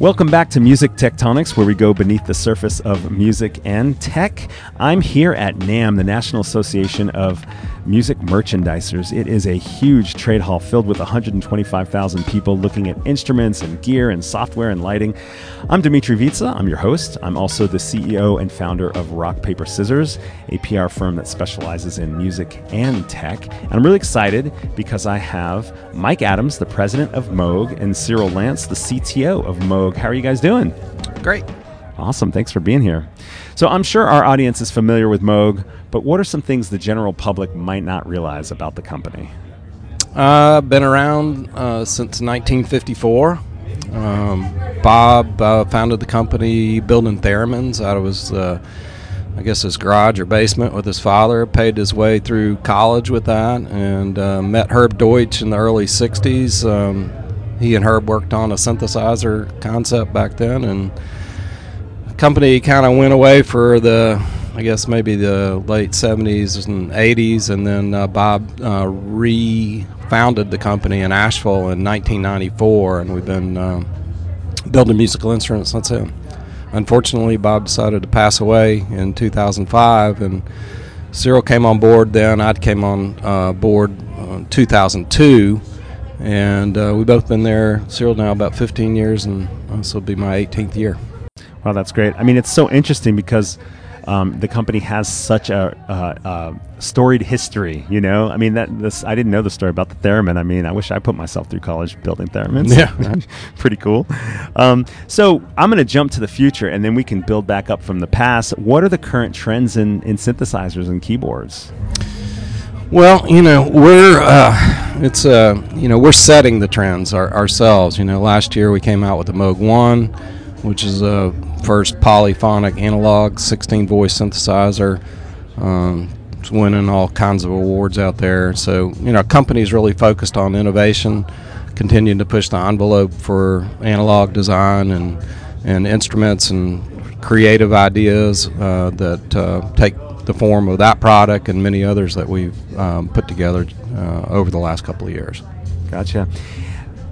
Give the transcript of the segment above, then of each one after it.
Welcome back to Music Tectonics, where we go beneath the surface of music and tech. I'm here at NAMM, the National Association of Music Merchandisers. It is a huge trade hall filled with 125,000 people looking at instruments and gear and software and lighting. I'm Dmitri Vitsa, I'm your host. I'm also the CEO and founder of Rock Paper Scissors, a PR firm that specializes in music and tech. And I'm really excited because I have Mike Adams, the president of Moog, and Cyril Lance, the CTO of Moog. How are you guys doing? Great. Awesome. Thanks for being here. So, I'm sure our audience is familiar with Moog, but what are some things the general public might not realize about the company? Uh, been around uh, since 1954. Um, Bob uh, founded the company building theremins out of his, uh, I guess, his garage or basement with his father. Paid his way through college with that, and uh, met Herb Deutsch in the early 60s. Um, he and Herb worked on a synthesizer concept back then, and the company kind of went away for the, I guess maybe the late 70s and 80s, and then uh, Bob uh, refounded the company in Asheville in 1994, and we've been um, building musical instruments since then. Unfortunately, Bob decided to pass away in 2005, and Cyril came on board then. I came on uh, board uh, 2002 and uh, we've both been there. Cyril now about 15 years, and this will be my 18th year. Wow, that's great. I mean, it's so interesting because um, the company has such a uh, uh, storied history. You know, I mean, that this I didn't know the story about the theremin. I mean, I wish I put myself through college building theremins. Yeah, pretty cool. Um, so I'm going to jump to the future, and then we can build back up from the past. What are the current trends in, in synthesizers and keyboards? Well, you know, we're uh, it's uh, you know we're setting the trends our, ourselves. You know, last year we came out with the Moog One, which is a first polyphonic analog 16 voice synthesizer. Um, it's winning all kinds of awards out there. So you know, companies really focused on innovation, continuing to push the envelope for analog design and and instruments and creative ideas uh, that uh, take the form of that product and many others that we've um, put together uh, over the last couple of years. Gotcha.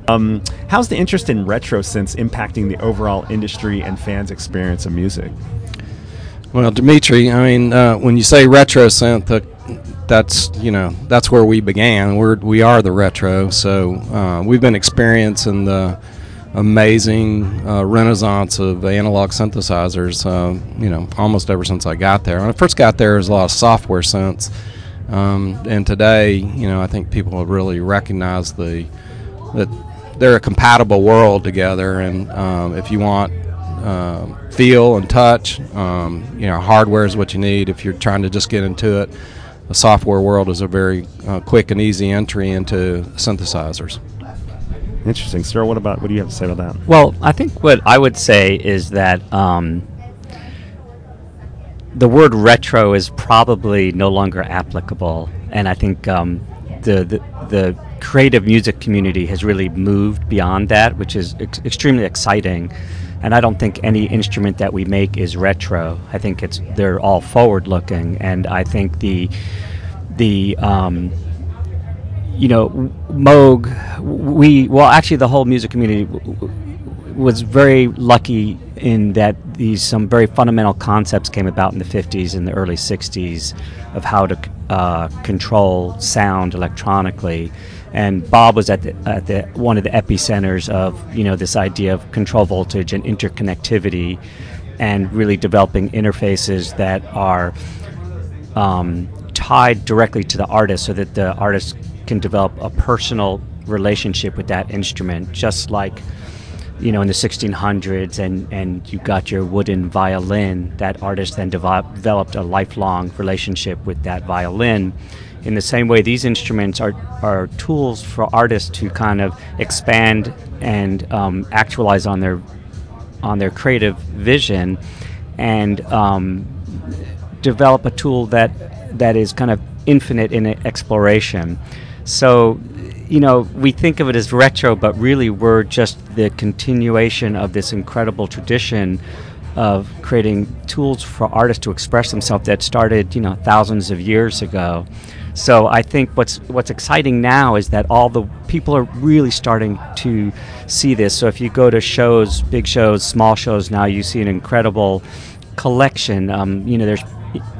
Um, how's the interest in retro synths impacting the overall industry and fans' experience of music? Well, Dmitri, I mean, uh, when you say retro synth, uh, that's you know that's where we began. We're we are the retro, so uh, we've been experiencing the amazing uh, renaissance of analog synthesizers. Uh, you know, almost ever since I got there. When I first got there, there was a lot of software synths, um, and today, you know, I think people have really recognized the that they're a compatible world together. And um, if you want uh, feel and touch, um, you know, hardware is what you need. If you're trying to just get into it, the software world is a very uh, quick and easy entry into synthesizers. Interesting, sir. What about what do you have to say about that? Well, I think what I would say is that um, the word retro is probably no longer applicable, and I think um, the, the, the creative music community has really moved beyond that, which is ex- extremely exciting. And I don't think any instrument that we make is retro. I think it's they're all forward looking, and I think the the um, you know, Moog, we well, actually, the whole music community was very lucky in that these some very fundamental concepts came about in the 50s and the early 60s of how to uh, control sound electronically. And Bob was at the, at the one of the epicenters of you know this idea of control voltage and interconnectivity, and really developing interfaces that are um, tied directly to the artist, so that the artist can develop a personal relationship with that instrument, just like you know in the 1600s and and you got your wooden violin that artist then developed a lifelong relationship with that violin. In the same way these instruments are are tools for artists to kind of expand and um, actualize on their on their creative vision and um, develop a tool that that is kind of infinite in exploration so, you know, we think of it as retro, but really we're just the continuation of this incredible tradition of creating tools for artists to express themselves that started, you know, thousands of years ago. So I think what's what's exciting now is that all the people are really starting to see this. So if you go to shows, big shows, small shows now, you see an incredible collection. Um, you know, there's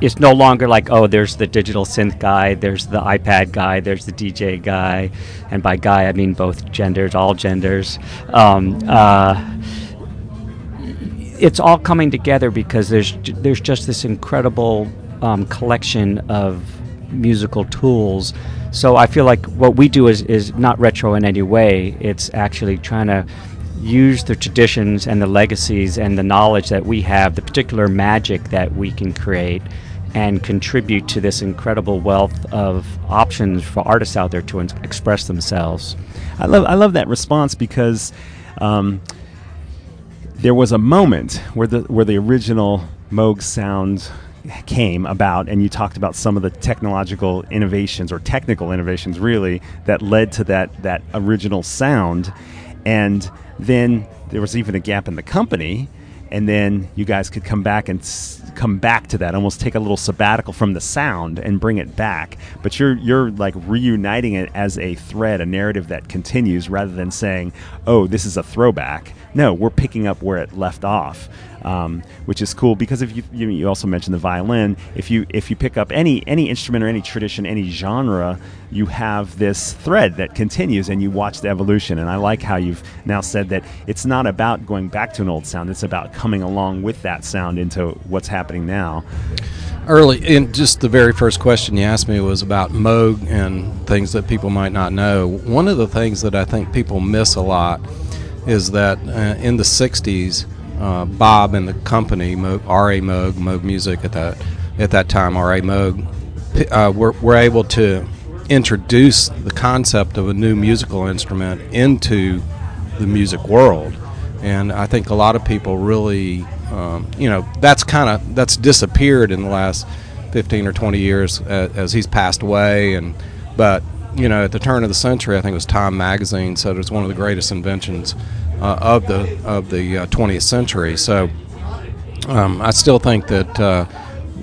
it's no longer like oh there's the digital synth guy there's the ipad guy there's the dj guy. And by guy i mean both genders all genders. Um, uh, it's all coming together because there's there's just this incredible um, collection of musical tools. So i feel like what we do is, is not retro in any way. It's actually trying to use the traditions and the legacies and the knowledge that we have, the particular magic that we can create, and contribute to this incredible wealth of options for artists out there to in- express themselves. I love I love that response because um, there was a moment where the where the original Moog sound came about and you talked about some of the technological innovations or technical innovations really that led to that that original sound and then there was even a gap in the company and then you guys could come back and s- come back to that almost take a little sabbatical from the sound and bring it back. But you're you're like reuniting it as a thread a narrative that continues rather than saying oh this is a throwback. No we're picking up where it left off um, which is cool because if you, you also mentioned the violin if you if you pick up any any instrument or any tradition any genre you have this thread that continues and you watch the evolution and I like how you've now said that it's not about going back to an old sound it's about coming along with that sound into what's happening now early and just the very first question you asked me was about Moog and things that people might not know. One of the things that I think people miss a lot is that uh, in the 60s, uh, Bob and the company, R.A. Moog, Moog Music at that at that time, R.A. Moog, uh, were, were able to introduce the concept of a new musical instrument into the music world. And I think a lot of people really, um, you know, that's kind of that's disappeared in the last 15 or 20 years as, as he's passed away. And but you know, at the turn of the century, I think it was Time Magazine said it was one of the greatest inventions uh, of the of the uh, 20th century. So um, I still think that uh,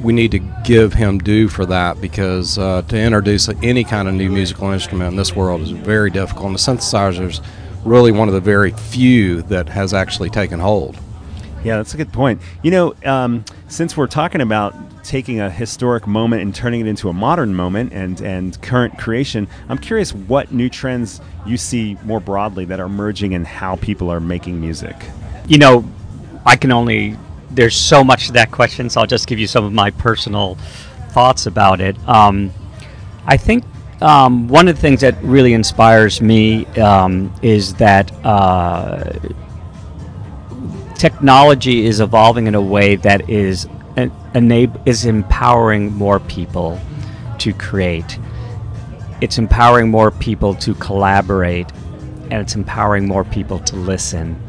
we need to give him due for that because uh, to introduce any kind of new musical instrument in this world is very difficult. And the synthesizer is really one of the very few that has actually taken hold. Yeah, that's a good point. You know, um, since we're talking about taking a historic moment and turning it into a modern moment and, and current creation, I'm curious what new trends you see more broadly that are emerging in how people are making music. You know, I can only there's so much to that question, so I'll just give you some of my personal thoughts about it. Um, I think um, one of the things that really inspires me um, is that uh, technology is evolving in a way that is en- enab- is empowering more people to create. It's empowering more people to collaborate, and it's empowering more people to listen.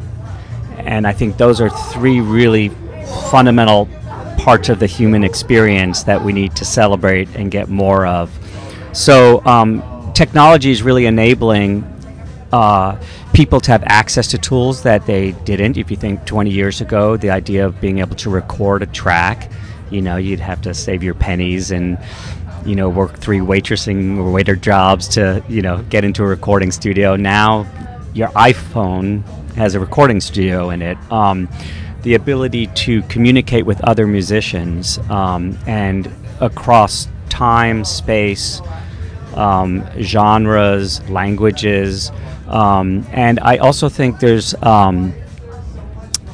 And I think those are three really fundamental parts of the human experience that we need to celebrate and get more of. So, um, technology is really enabling uh, people to have access to tools that they didn't. If you think 20 years ago, the idea of being able to record a track, you know, you'd have to save your pennies and you know work three waitressing or waiter jobs to you know get into a recording studio. Now, your iPhone has a recording studio in it. Um, the ability to communicate with other musicians um, and across time, space, um, genres, languages, um, and I also think there's um,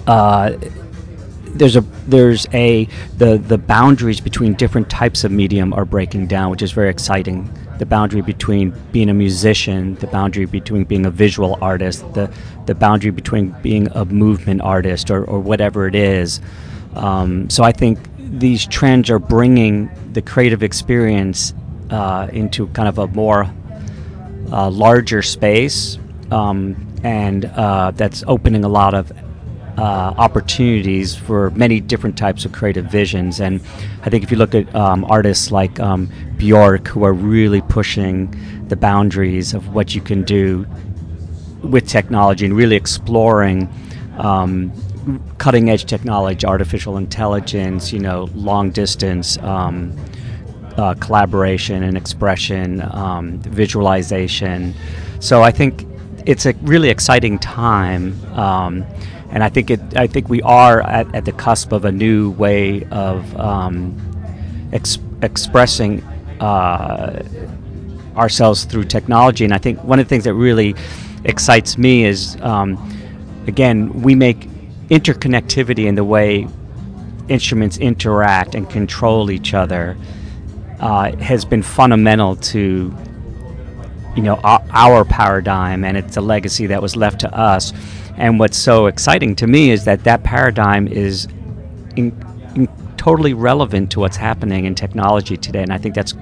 uh, there's a there's a the the boundaries between different types of medium are breaking down, which is very exciting. The boundary between being a musician, the boundary between being a visual artist, the the boundary between being a movement artist or, or whatever it is. Um, so I think these trends are bringing the creative experience uh, into kind of a more uh, larger space, um, and uh, that's opening a lot of uh, opportunities for many different types of creative visions. And I think if you look at um, artists like um, Bjork, who are really pushing the boundaries of what you can do with technology and really exploring um, cutting edge technology, artificial intelligence, you know, long distance um, uh, collaboration and expression, um, visualization. So I think it's a really exciting time, um, and I think it. I think we are at, at the cusp of a new way of um, ex- expressing. Uh, ourselves through technology, and I think one of the things that really excites me is, um, again, we make interconnectivity in the way instruments interact and control each other uh, has been fundamental to you know our, our, paradigm and it's a legacy that was left to us and what's so exciting to me is that that paradigm is in, in totally relevant to what's happening in technology today and i think that's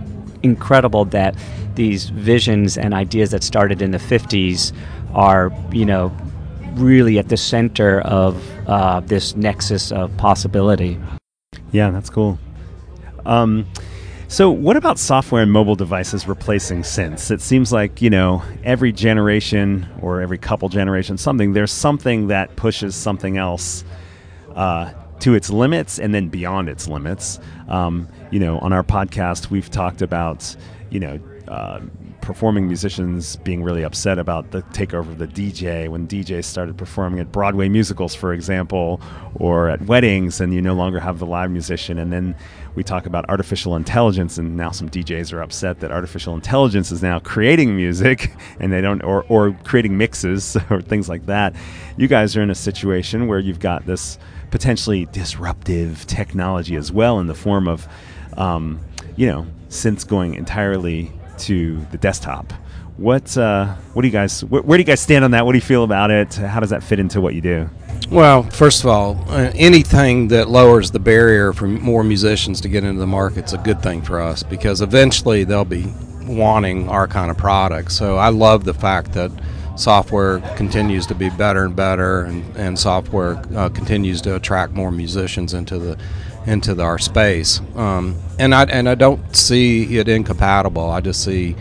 incredible that these visions and ideas that started in the 50s are you know really at the center of uh, this nexus of possibility. Yeah, that's cool. Um, so, what about software and mobile devices replacing synths? It seems like, you know, every generation or every couple generations, something, there's something that pushes something else uh, to its limits and then beyond its limits. Um, you know, on our podcast, we've talked about, you know, uh, performing musicians being really upset about the takeover of the DJ when DJs started performing at Broadway musicals, for example, or at weddings, and you no longer have the live musician. And then we talk about artificial intelligence, and now some DJs are upset that artificial intelligence is now creating music, and they don't, or, or creating mixes or things like that. You guys are in a situation where you've got this potentially disruptive technology as well in the form of, um, you know, synths going entirely to the desktop. What uh, what do you guys wh- where do you guys stand on that? What do you feel about it? How does that fit into what you do? Well, first of all, uh, anything that lowers the barrier for more musicians to get into the market is a good thing for us because eventually they'll be wanting our kind of product. So I love the fact that software continues to be better and better, and, and software uh, continues to attract more musicians into the into the, our space. Um, and I and I don't see it incompatible. I just see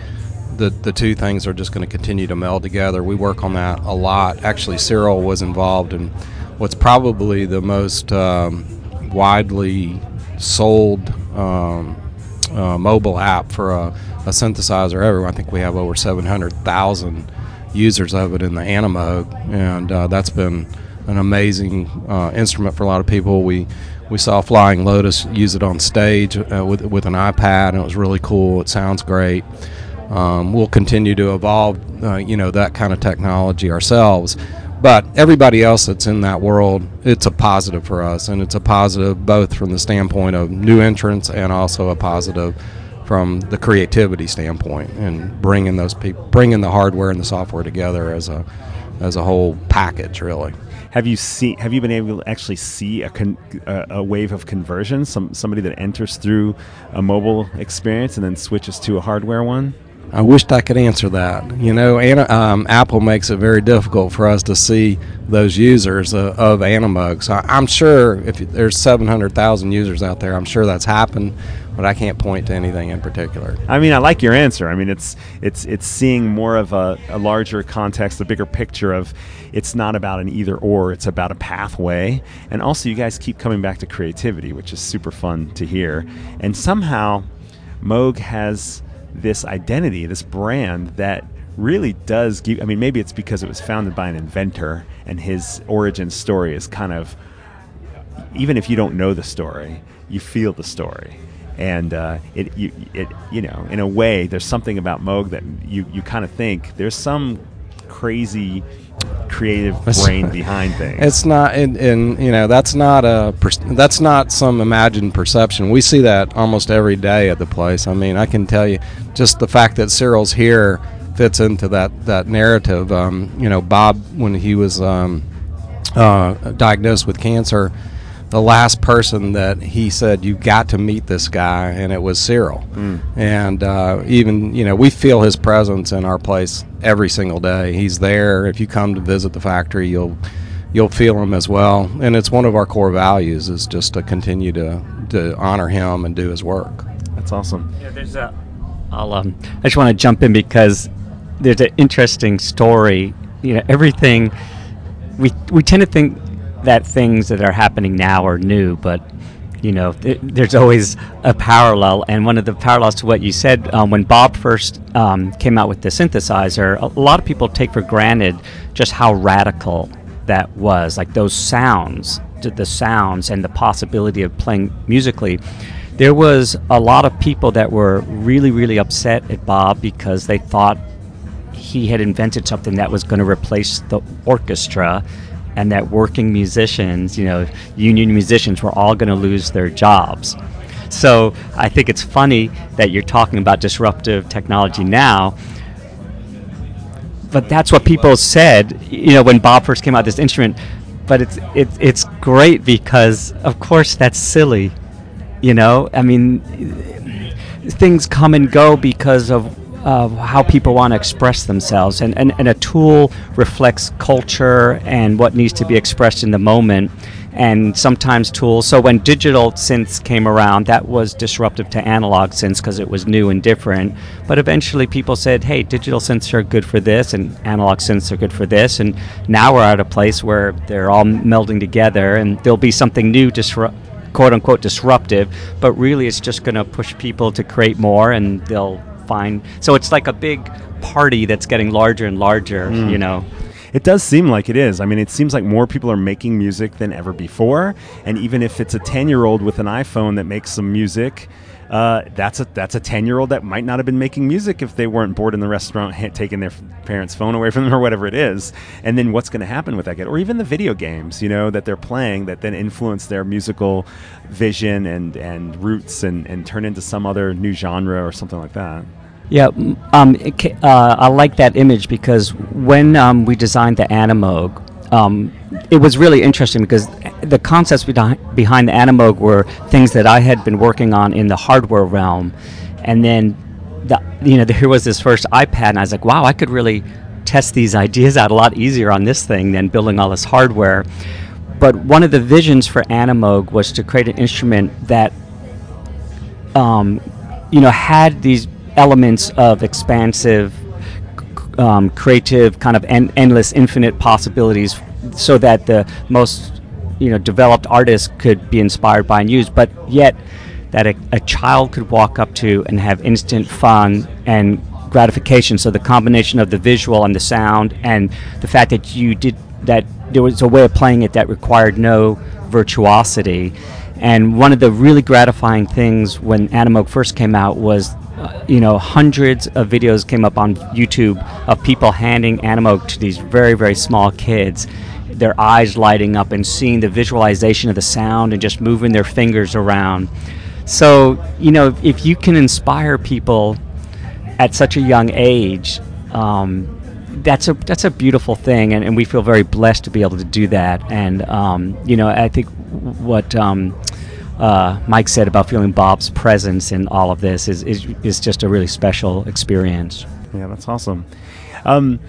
the the two things are just going to continue to meld together. We work on that a lot. Actually, Cyril was involved in what's probably the most um, widely sold um, uh, mobile app for a, a, synthesizer ever. I think we have over 700,000 users of it in the Animoog, and uh, that's been an amazing uh, instrument for a lot of people. We we saw Flying Lotus use it on stage uh, with with an iPad, and it was really cool. It sounds great. Um, we'll continue to evolve, uh, you know, that kind of technology ourselves. But everybody else that's in that world, it's a positive for us, and it's a positive both from the standpoint of new entrants and also a positive from the creativity standpoint and bringing those people, bringing the hardware and the software together as a as a whole package, really. Have you seen? Have you been able to actually see a, con, a, a, wave of conversion? Some somebody that enters through a mobile experience and then switches to a hardware one. I wished I could answer that. You know, um, Apple makes it very difficult for us to see those users uh, of Animoog. So I'm sure if there's 700,000 users out there, I'm sure that's happened, but I can't point to anything in particular. I mean, I like your answer. I mean, it's it's it's seeing more of a, a larger context, a bigger picture of it's not about an either or, it's about a pathway. And also, you guys keep coming back to creativity, which is super fun to hear. And somehow, Moog has this identity, this brand that really does give. I mean, maybe it's because it was founded by an inventor and his origin story is kind of, even if you don't know the story, you feel the story. And uh, it, you, it, you know, in a way, there's something about Moog that you, you kind of think there's some crazy creative brain behind things. It's not, and, and you know, that's not a that's not some imagined perception. We see that almost every day at the place. I mean, I can tell you, just the fact that Cyril's here fits into that that narrative. Um, you know, Bob when he was um, uh, diagnosed with cancer the last person that he said you got to meet this guy, and it was Cyril. Mm. And uh, even you know we feel his presence in our place every single day. He's there. If you come to visit the factory, you'll you'll feel him as well. And it's one of our core values is just to continue to to honor him and do his work. That's awesome. Yeah, there's a. I'll um, I just want to jump in because there's an interesting story. You know, everything we we tend to think that things that are happening now are new, but you know, th- there's always a parallel. And one of the parallels to what you said, um, when Bob first um, came out with the synthesizer, a lot of people take for granted just how radical that was. Like those sounds, the sounds, and the possibility of playing musically. There was a lot of people that were really, really upset at Bob because they thought he had invented something that was going to replace the orchestra and that working musicians, you know, union musicians were all going to lose their jobs. So I think it's funny that you're talking about disruptive technology now. But that's what people said, you know, when Bob first came out this instrument. But it's it's it's great because of course that's silly, you know. I mean, things come and go because of of how people want to express themselves. And, and, and a tool reflects culture and what needs to be expressed in the moment. And sometimes tools. So when digital synths came around, that was disruptive to analog synths because it was new and different. But eventually, people said, "Hey, digital synths are good for this, and analog synths are good for this." And now we're at a place where they're all melding together, and there'll be something new, disrupt, quote unquote, disruptive. But really, it's just going to push people to create more, and they'll find. So it's like a big party that's getting larger and larger. Mm. You know. It does seem like it is. I mean, it seems like more people are making music than ever before. And even if it's a 10 year old with an iPhone that makes some music, uh, that's a that's a 10 year old that might not have been making music if they weren't bored in the restaurant taking their parents phone away from them or whatever it is. And then what's going to happen with that kid? Or even the video games you know that they're playing that then influence their musical vision and and roots and and turn into some other new genre or something like that. Yeah, um, it, uh, I like that image because when um, we designed the Animoog, um, it was really interesting because the concepts behind, the Animoog were things that I had been working on in the hardware realm, and then the, you know there was this first iPad, and I was like, wow, I could really test these ideas out a lot easier on this thing than building all this hardware. But one of the visions for Animoog was to create an instrument that, um, you know, had these elements of expansive, um, creative, kind of en- endless, infinite possibilities, so that the most you know developed artists could be inspired by and use, but yet that a, a child could walk up to and have instant fun and gratification. So the combination of the visual and the sound, and the fact that you did that, there was a way of playing it that required no virtuosity. And one of the really gratifying things when Animoog first came out was uh, you know, hundreds of videos came up on YouTube of people handing Animoog to these very, very small kids, their eyes lighting up and seeing the visualization of the sound and just moving their fingers around. So, you know, if you can inspire people at such a young age, um, that's a that's a beautiful thing, and, and we feel very blessed to be able to do that. And um, you know, I think what um, uh, Mike said about feeling Bob's presence in all of this is, is, is just a really special experience. Yeah, that's awesome. Um,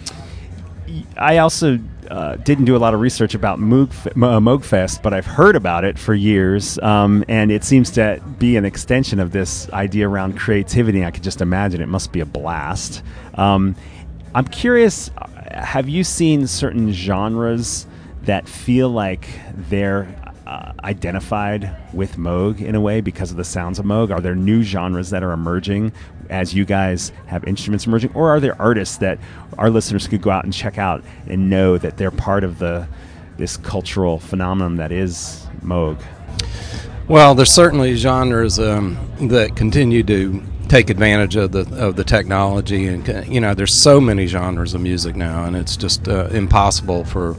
I also uh, didn't do a lot of research about Moog, uh, Moogfest, but I've heard about it for years, um, and it seems to be an extension of this idea around creativity. I could just imagine it must be a blast. Um, I'm curious, uh, have you seen certain genres that feel like they're uh, identified with Moog in a way because of the sounds of Moog? Are there new genres that are emerging as you guys have instruments emerging, or are there artists that our listeners could go out and check out and know that they're part of the this cultural phenomenon that is Moog? Well, there's certainly genres um, that continue to take advantage of the of the technology, and you know, there's so many genres of music now, and it's just uh, impossible for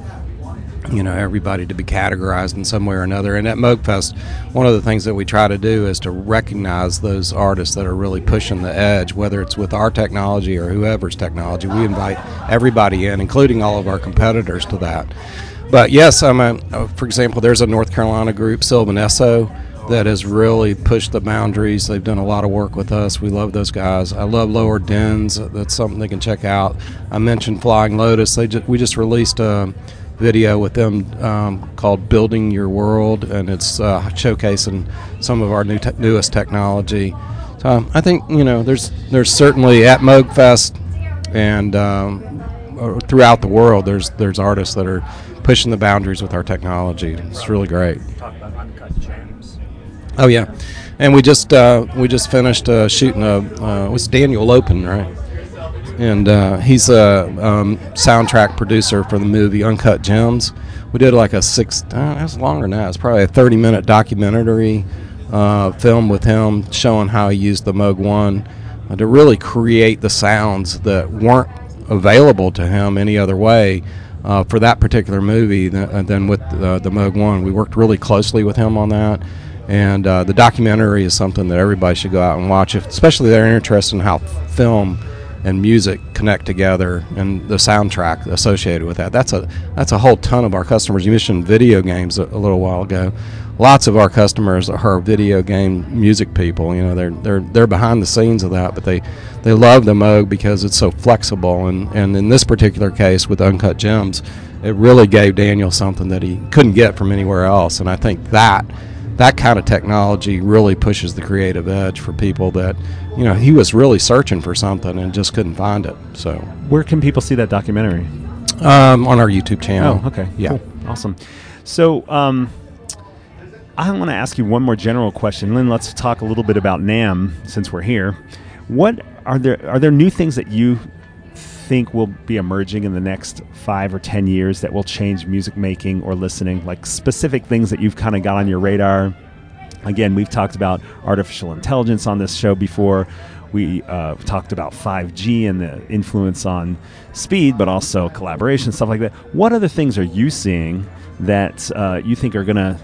you know everybody to be categorized in some way or another. And at Moogfest, one of the things that we try to do is to recognize those artists that are really pushing the edge, whether it's with our technology or whoever's technology. We invite everybody in, including all of our competitors, to that. But yes, I'm a, uh, for example, there's a North Carolina group, Sylvan Esso that has really pushed the boundaries. They've done a lot of work with us. We love those guys. I love Lower Dens. That's something they can check out. I mentioned Flying Lotus. They just, we just released a video with them um, called "Building Your World," and it's uh, showcasing some of our new te- newest technology. So um, I think you know there's there's certainly at Moogfest and um, throughout the world there's there's artists that are pushing the boundaries with our technology. It's really great. Oh yeah, and we just uh, we just finished uh, shooting a uh, it was Daniel Lopatin, right? And uh, he's a um, soundtrack producer for the movie Uncut Gems. We did like a six, uh, that's longer than that. It's probably a 30 minute documentary uh, film with him showing how he used the Moog One uh, to really create the sounds that weren't available to him any other way. Uh, for that particular movie th- uh, than with uh, the Moog One, we worked really closely with him on that, and uh, the documentary is something that everybody should go out and watch, if, especially they're interested in how film and music connect together and the soundtrack associated with that. That's a that's a whole ton of our customers. You mentioned video games a, a little while ago. Lots of our customers are video game music people. You know, they're they're they're behind the scenes of that, but they they love the Moog because it's so flexible. And and in this particular case with Uncut Gems, it really gave Daniel something that he couldn't get from anywhere else. And I think that that kind of technology really pushes the creative edge for people that you know he was really searching for something and just couldn't find it so Where can people see that documentary? um, on our youtube channel Oh, okay. yeah Cool. Awesome. So, um, I want to ask you one more general question. Lynn, let's talk a little bit about NAMM since we're here. What are there are there new things that you think will be emerging in the next five or ten years that will change music making or listening? Like specific things that you've kind of got on your radar. Again, we've talked about artificial intelligence on this show before. We uh, talked about 5G and the influence on speed, but also collaboration, stuff like that. What other things are you seeing that uh, you think are going to,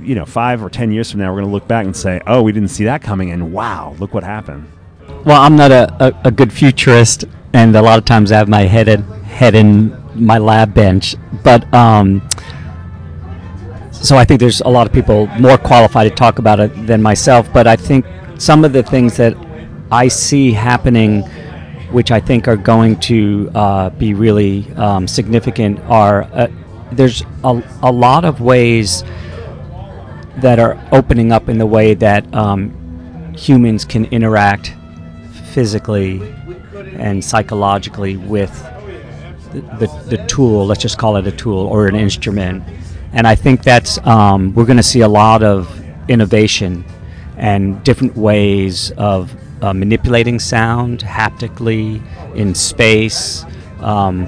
you know, five or 10 years from now, we're going to look back and say, oh, we didn't see that coming, and wow, look what happened? Well, I'm not a, a, a good futurist, and a lot of times I have my head in, head in my lab bench. But um, so I think there's a lot of people more qualified to talk about it than myself. But I think some of the things that I see happening, which I think are going to uh, be really um, significant, are uh, there's a, a lot of ways that are opening up in the way that um, humans can interact physically and psychologically with the, the, the tool, let's just call it a tool or an instrument. And I think that's, um, we're going to see a lot of innovation and different ways of uh, manipulating sound haptically in space, um,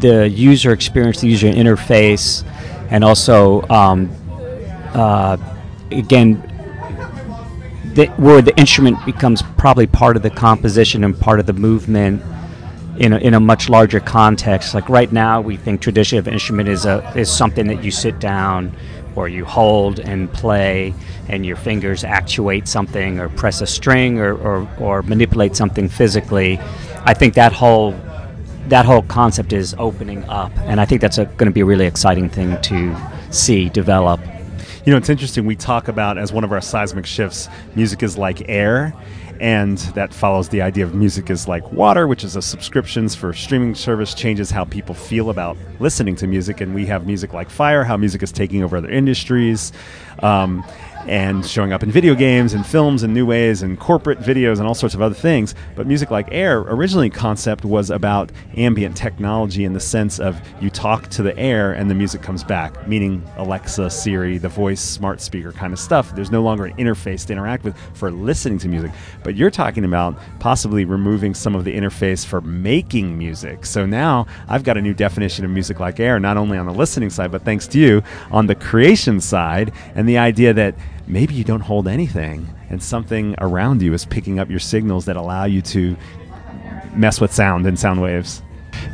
the user experience, the user interface, and also, um, uh, again, the, where the instrument becomes probably part of the composition and part of the movement in a, in a much larger context. Like right now, we think tradition of instrument is a is something that you sit down or you hold and play, and your fingers actuate something or press a string or, or, or manipulate something physically. I think that whole that whole concept is opening up, and I think that's going to be a really exciting thing to see develop. You know, it's interesting. We talk about as one of our seismic shifts, music is like air, and that follows the idea of music is like water, which is a subscriptions for streaming service changes how people feel about listening to music. And we have music like fire, how music is taking over other industries. Um, and showing up in video games and films in new ways and corporate videos and all sorts of other things. But Music Like Air originally concept was about ambient technology in the sense of you talk to the air and the music comes back, meaning Alexa, Siri, the voice smart speaker kind of stuff. There's no longer an interface to interact with for listening to music. But you're talking about possibly removing some of the interface for making music. So now I've got a new definition of Music Like Air, not only on the listening side, but thanks to you on the creation side and the idea that maybe you don't hold anything and something around you is picking up your signals that allow you to mess with sound and sound waves.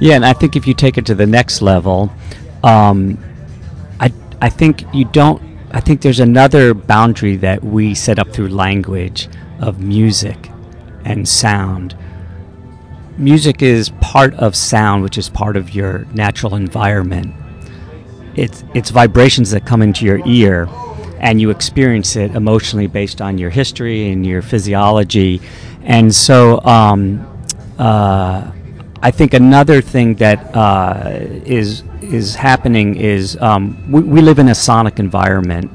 Yeah, and I think if you take it to the next level, um, I I think you don't. I think there's another boundary that we set up through language of music and sound. Music is part of sound, which is part of your natural environment. It's it's vibrations that come into your ear, and you experience it emotionally based on your history and your physiology, and so. Um, uh, I think another thing that uh, is is happening is um, we, we live in a sonic environment,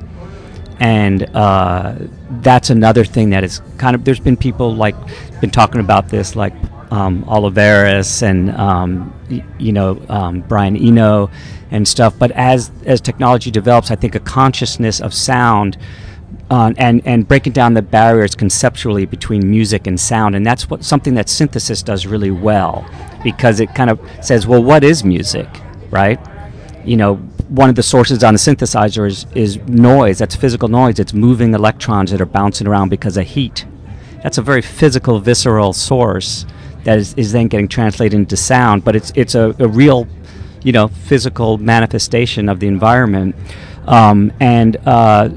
and uh, that's another thing that is kind of. There's been people like been talking about this, like um, Oliveros and um, y- you know um, Brian Eno and stuff. But as as technology develops, I think a consciousness of sound uh, and and breaking down the barriers conceptually between music and sound, and that's what something that synthesis does really well, because it kind of says, well, what is music, right? You know, one of the sources on the synthesizer is, is noise. That's physical noise. It's moving electrons that are bouncing around because of heat. That's a very physical, visceral source that is, is then getting translated into sound, but it's it's a, a real, you know, physical manifestation of the environment, um, and. Uh,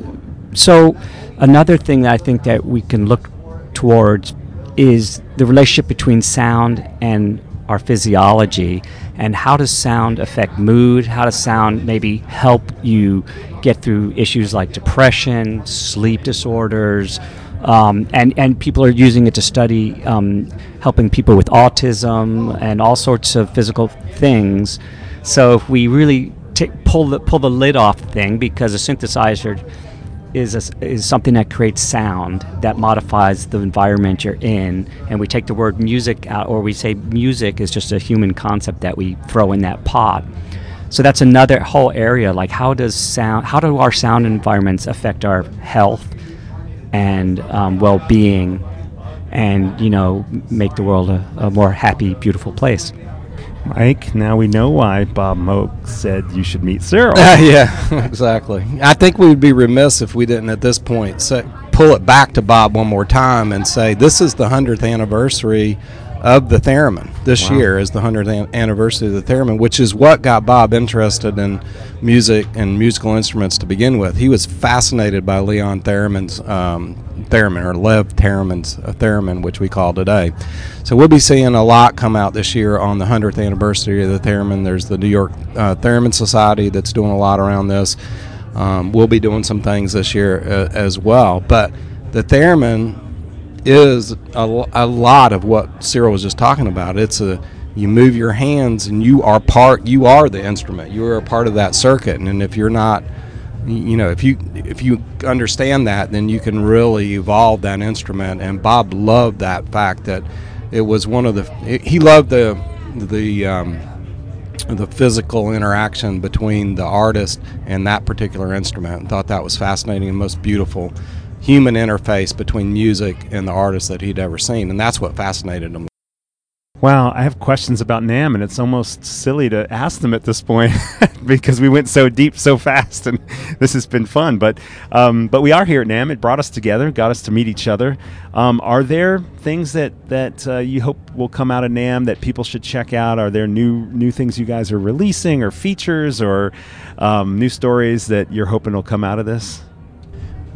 so another thing that I think that we can look towards is the relationship between sound and our physiology and how does sound affect mood how does sound maybe help you get through issues like depression sleep disorders um, and and people are using it to study um, helping people with autism and all sorts of physical things so if we really t- pull the pull the lid off the thing because a synthesizer is a, is something that creates sound that modifies the environment you're in, and we take the word music out, or we say music is just a human concept that we throw in that pot. So that's another whole area. Like how does sound? How do our sound environments affect our health and um, well-being, and you know make the world a, a more happy, beautiful place? Mike, now we know why Bob Moog said you should meet Cyril. yeah, exactly. I think we would be remiss if we didn't at this point say, pull it back to Bob one more time and say this is the 100th anniversary of the theremin. This Wow. year is the 100th anniversary of the theremin, which is what got Bob interested in music and musical instruments to begin with. He was fascinated by Leon Theremin's um, theremin, or Lev Theremin's uh, theremin, which we call today. So we'll be seeing a lot come out this year on the 100th anniversary of the theremin. There's the New York uh, Theremin Society that's doing a lot around this. Um, we'll be doing some things this year uh, as well. But the theremin is a lot of what Cyril was just talking about. It's a you move your hands and you are part. You are the instrument. You are a part of that circuit. And if you're not, you know, if you if you understand that, then you can really evolve that instrument. And Bob loved that fact that it was one of the. He loved the the. Um, the physical interaction between the artist and that particular instrument and thought that was fascinating and most beautiful human interface between music and the artist that he'd ever seen and that's what fascinated him Wow, I have questions about NAMM, and it's almost silly to ask them at this point because we went so deep so fast, and this has been fun. But um, but we are here at NAMM. It brought us together, got us to meet each other. Um, are there things that that uh, you hope will come out of NAMM that people should check out? Are there new new things you guys are releasing, or features, or um, new stories that you're hoping will come out of this?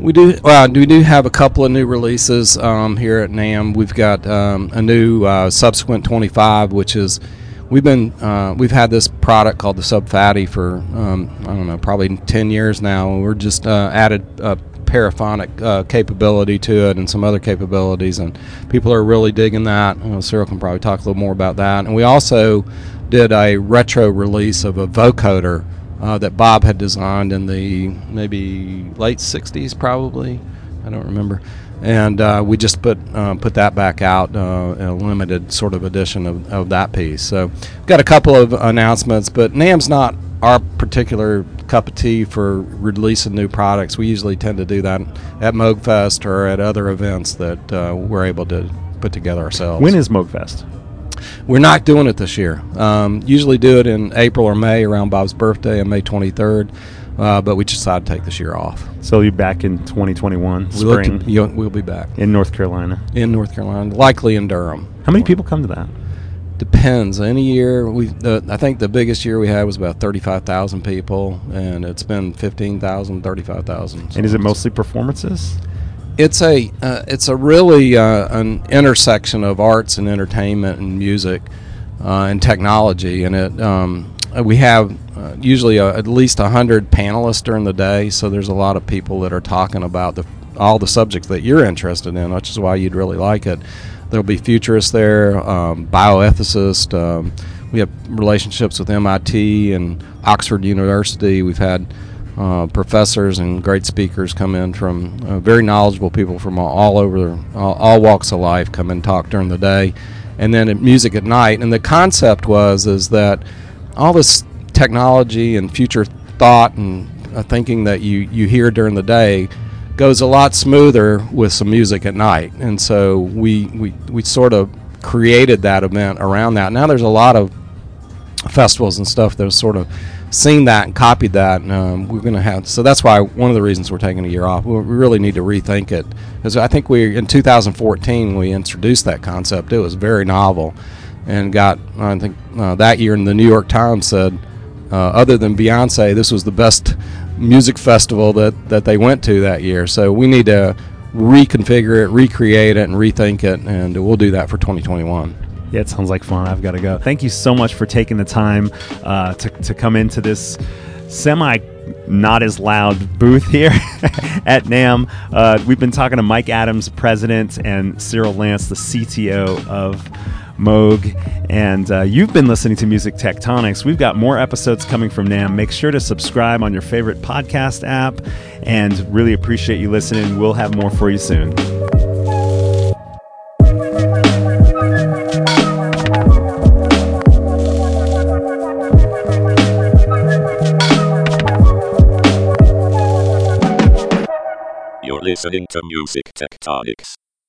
We do. Well, we do have a couple of new releases um, here at NAMM. We've got um, a new uh, Subsequent 25, which is we've been uh, we've had this product called the Sub Phatty for um, I don't know probably 10 years now, we're just uh, added a paraphonic uh, capability to it and some other capabilities, and people are really digging that. Uh, Cyril can probably talk a little more about that. And we also did a retro release of a vocoder uh, that Bob had designed in the maybe late '60s, probably. I don't remember. And uh, we just put uh, put that back out uh, a limited sort of edition of, of that piece. So we've got a couple of announcements, but NAMM's not our particular cup of tea for releasing new products. We usually tend to do that at Moogfest or at other events that uh, we're able to put together ourselves. When is Moogfest? We're not doing it this year. Um, usually do it in April or May around Bob's birthday on May 23rd, uh, but we decided to take this year off. So you'll be back in 2021 We spring to, you- we'll be back in North Carolina. in North Carolina, likely in Durham. How many people come to that? Depends. Any year we, uh, I think the biggest year we had was about 35,000 people, and it's been 15,000, 35,000. And is it mostly performances? It's a uh, it's a really uh, an intersection of arts and entertainment and music uh, and technology and it um, we have uh, usually uh at least 100 panelists during the day so there's a lot of people that are talking about the all the subjects that you're interested in which is why you'd really like it. There'll be futurists there um, bioethicists um, we have relationships with MIT and Oxford University. We've had uh, professors and great speakers come in from uh, very knowledgeable people from all, over all, all walks of life come and talk during the day and then music at night. And the concept was is that all this technology and future thought and uh, thinking that you you hear during the day goes a lot smoother with some music at night. And so we we we sort of created that event around that. Now there's a lot of festivals and stuff that have sort of seen that and copied that. And, um, we're going to have so that's why one of the reasons we're taking a year off. We really need to rethink it because I think we in 2014 we introduced that concept. It was very novel and got I think uh, that year in the New York Times said. Uh, other than Beyonce, this was the best music festival that, that they went to that year. So we need to reconfigure it, recreate it, and rethink it, and we'll do that for 2021. Yeah, it sounds like fun. I've got to go. Thank you so much for taking the time uh, to, to come into this semi not as loud booth here at NAMM. Uh, we've been talking to Mike Adams, president, and Cyril Lance, the CTO of Moog. And uh, you've been listening to Music Tectonics. We've got more episodes coming from NAMM. Make sure to subscribe on your favorite podcast app and really appreciate you listening. We'll have more for you soon. Listening to Music Tectonics.